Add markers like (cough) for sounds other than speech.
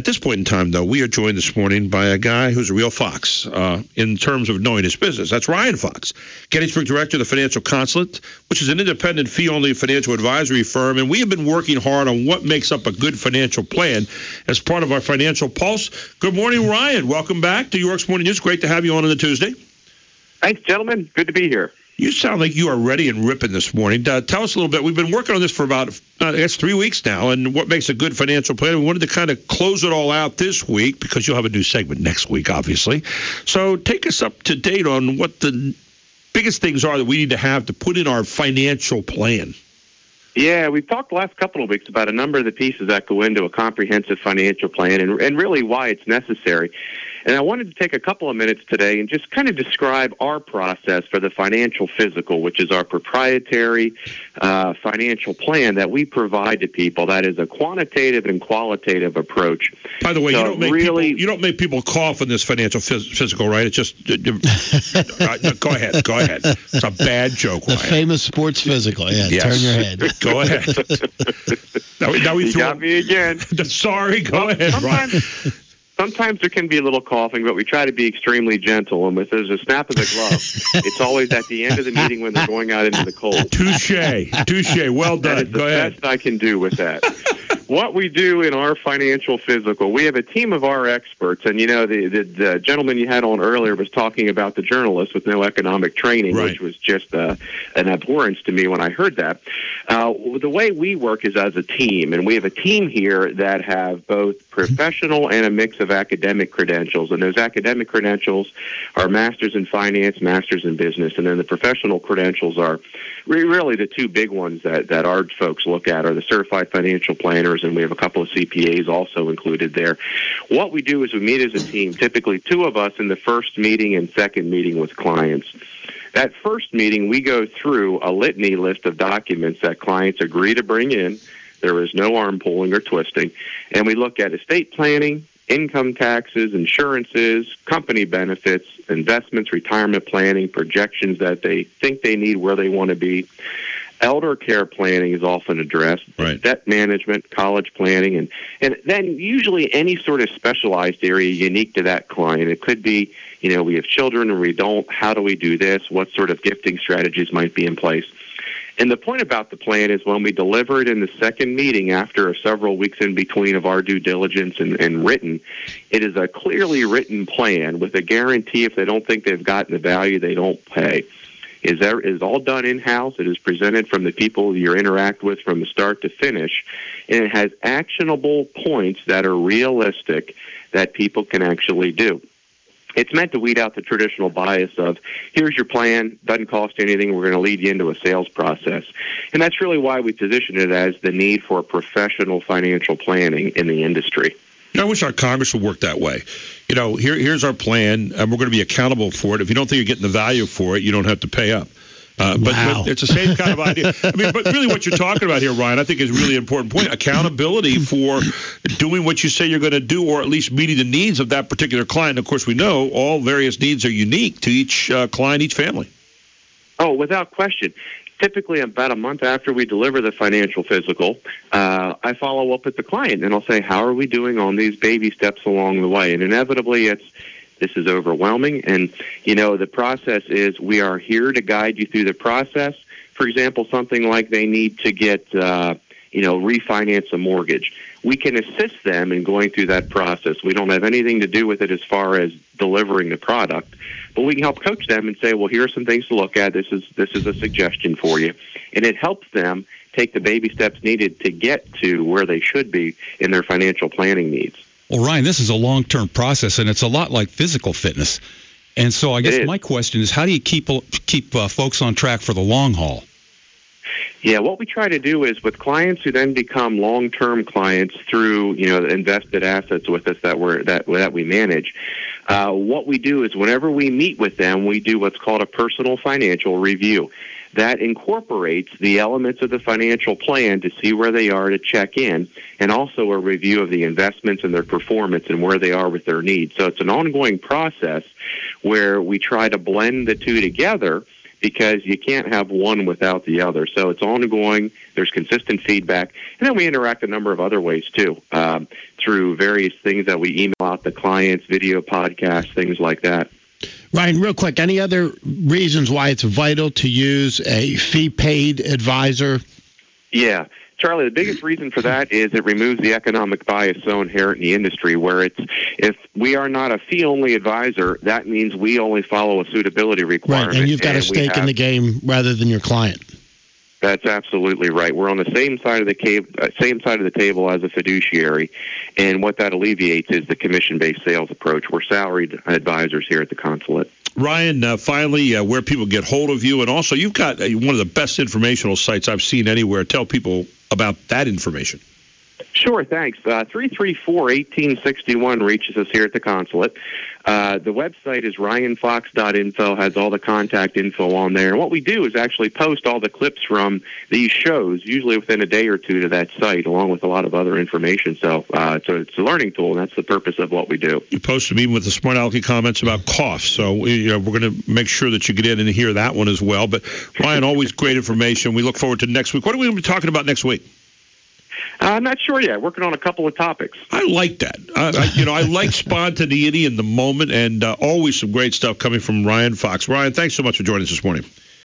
At this point in time, though, we are joined this morning by a guy who's a real fox uh, in terms of knowing his business. That's Ryan Fox, Gettysburg Director of the Financial Consulate, which is an independent fee only financial advisory firm. And we have been working hard on what makes up a good financial plan as part of our Financial Pulse. Good morning, Ryan. Welcome back to York's Morning News. Great to have you on on the Tuesday. Thanks, gentlemen. Good to be here. You sound like you are ready and ripping this morning. Uh, tell us a little bit. We've been working on this for about, uh, I guess, three weeks now, and what makes a good financial plan. We wanted to kind of close it all out this week because you'll have a new segment next week, obviously. So take us up to date on what the biggest things are that we need to have to put in our financial plan. Yeah, we've talked the last couple of weeks about a number of the pieces that go into a comprehensive financial plan and, and really why it's necessary. And I wanted to take a couple of minutes today and just kind of describe our process for the financial physical, which is our proprietary uh, financial plan that we provide to people. That is a quantitative and qualitative approach. By the way, so you, don't make really, people, you don't make people cough in this financial phys- physical, right? It's just uh, (laughs) go ahead, go ahead. It's a bad joke. The Ryan. famous sports physical. Yeah, yes. turn your head. (laughs) go ahead. (laughs) now, now we you got me again. Sorry, go well, ahead, Ryan sometimes there can be a little coughing, but we try to be extremely gentle. And with there's a snap of the glove, it's always at the end of the meeting when they're going out into the cold. Touche, touche. Well done. That is the Go best ahead. I can do with that. what we do in our financial physical, we have a team of our experts. And, you know, the, the, the gentleman you had on earlier was talking about the journalist with no economic training, right. which was just uh, an abhorrence to me when I heard that. Uh, the way we work is as a team, and we have a team here that have both professional and a mix of academic credentials. And those academic credentials are masters in finance, masters in business, and then the professional credentials are really the two big ones that, that our folks look at are the certified financial planners and we have a couple of CPAs also included there. What we do is we meet as a team, typically two of us in the first meeting and second meeting with clients. That first meeting, we go through a litany list of documents that clients agree to bring in. There is no arm pulling or twisting. And we look at estate planning, income taxes, insurances, company benefits, investments, retirement planning, projections that they think they need, where they want to be. Elder care planning is often addressed, right. debt management, college planning, and, and then usually any sort of specialized area unique to that client. It could be, you know, we have children or we don't. How do we do this? What sort of gifting strategies might be in place? And the point about the plan is when we deliver it in the second meeting after several weeks in between of our due diligence and, and written, it is a clearly written plan with a guarantee if they don't think they've gotten the value, they don't pay is there is all done in house. It is presented from the people you interact with from the start to finish, and it has actionable points that are realistic that people can actually do. It's meant to weed out the traditional bias of here's your plan, doesn't cost anything, we're going to lead you into a sales process. And that's really why we position it as the need for professional financial planning in the industry. I wish our Congress would work that way. You know, here, here's our plan, and we're going to be accountable for it. If you don't think you're getting the value for it, you don't have to pay up. Uh, but, wow. but, it's the same kind of idea. I mean, but really, what you're talking about here, Ryan, I think is a really important point. Accountability for doing what you say you're going to do, or at least meeting the needs of that particular client. Of course, we know all various needs are unique to each uh, client, each family. Oh, without question typically about a month after we deliver the financial physical, uh, I follow up with the client and I'll say, how are we doing on these baby steps along the way? And inevitably it's, this is overwhelming. And, you know, the process is we are here to guide you through the process. For example, something like they need to get, uh, you know, refinance a mortgage. We can assist them in going through that process. We don't have anything to do with it as far as delivering the product, but we can help coach them and say, well, here are some things to look at. This is this is a suggestion for you, and it helps them take the baby steps needed to get to where they should be in their financial planning needs. Well, Ryan, this is a long-term process, and it's a lot like physical fitness. And so, I guess my question is, how do you keep keep uh, folks on track for the long haul? Yeah, what we try to do is with clients who then become long-term clients through you know invested assets with us that we that that we manage. Uh, what we do is whenever we meet with them, we do what's called a personal financial review. That incorporates the elements of the financial plan to see where they are to check in, and also a review of the investments and their performance and where they are with their needs. So it's an ongoing process where we try to blend the two together because you can't have one without the other. So it's ongoing. There's consistent feedback, and then we interact a number of other ways too, um, through various things that we email out the clients, video podcasts, things like that. Ryan, real quick, any other reasons why it's vital to use a fee paid advisor? Yeah. Charlie, the biggest reason for that is it removes the economic bias so inherent in the industry, where it's if we are not a fee only advisor, that means we only follow a suitability requirement. Right, and you've got a stake have, in the game rather than your client. That's absolutely right. We're on the same side of the cave, uh, same side of the table as a fiduciary, and what that alleviates is the commission-based sales approach. We're salaried advisors here at the consulate. Ryan, uh, finally, uh, where people get hold of you, and also you've got uh, one of the best informational sites I've seen anywhere. Tell people about that information. Sure, thanks. Uh, 334-1861 reaches us here at the consulate. Uh, the website is ryanfox.info, has all the contact info on there. And what we do is actually post all the clips from these shows, usually within a day or two to that site, along with a lot of other information. So, uh, it's a learning tool, and that's the purpose of what we do. You post them even with the smart alecky comments about cough. So you know, we're going to make sure that you get in and hear that one as well. But Ryan, always great information. We look forward to next week. What are we going to be talking about next week? Uh, I'm not sure yet. Working on a couple of topics. I like that. I, I, you know, I like (laughs) spontaneity in the moment, and uh, always some great stuff coming from Ryan Fox. Ryan, thanks so much for joining us this morning.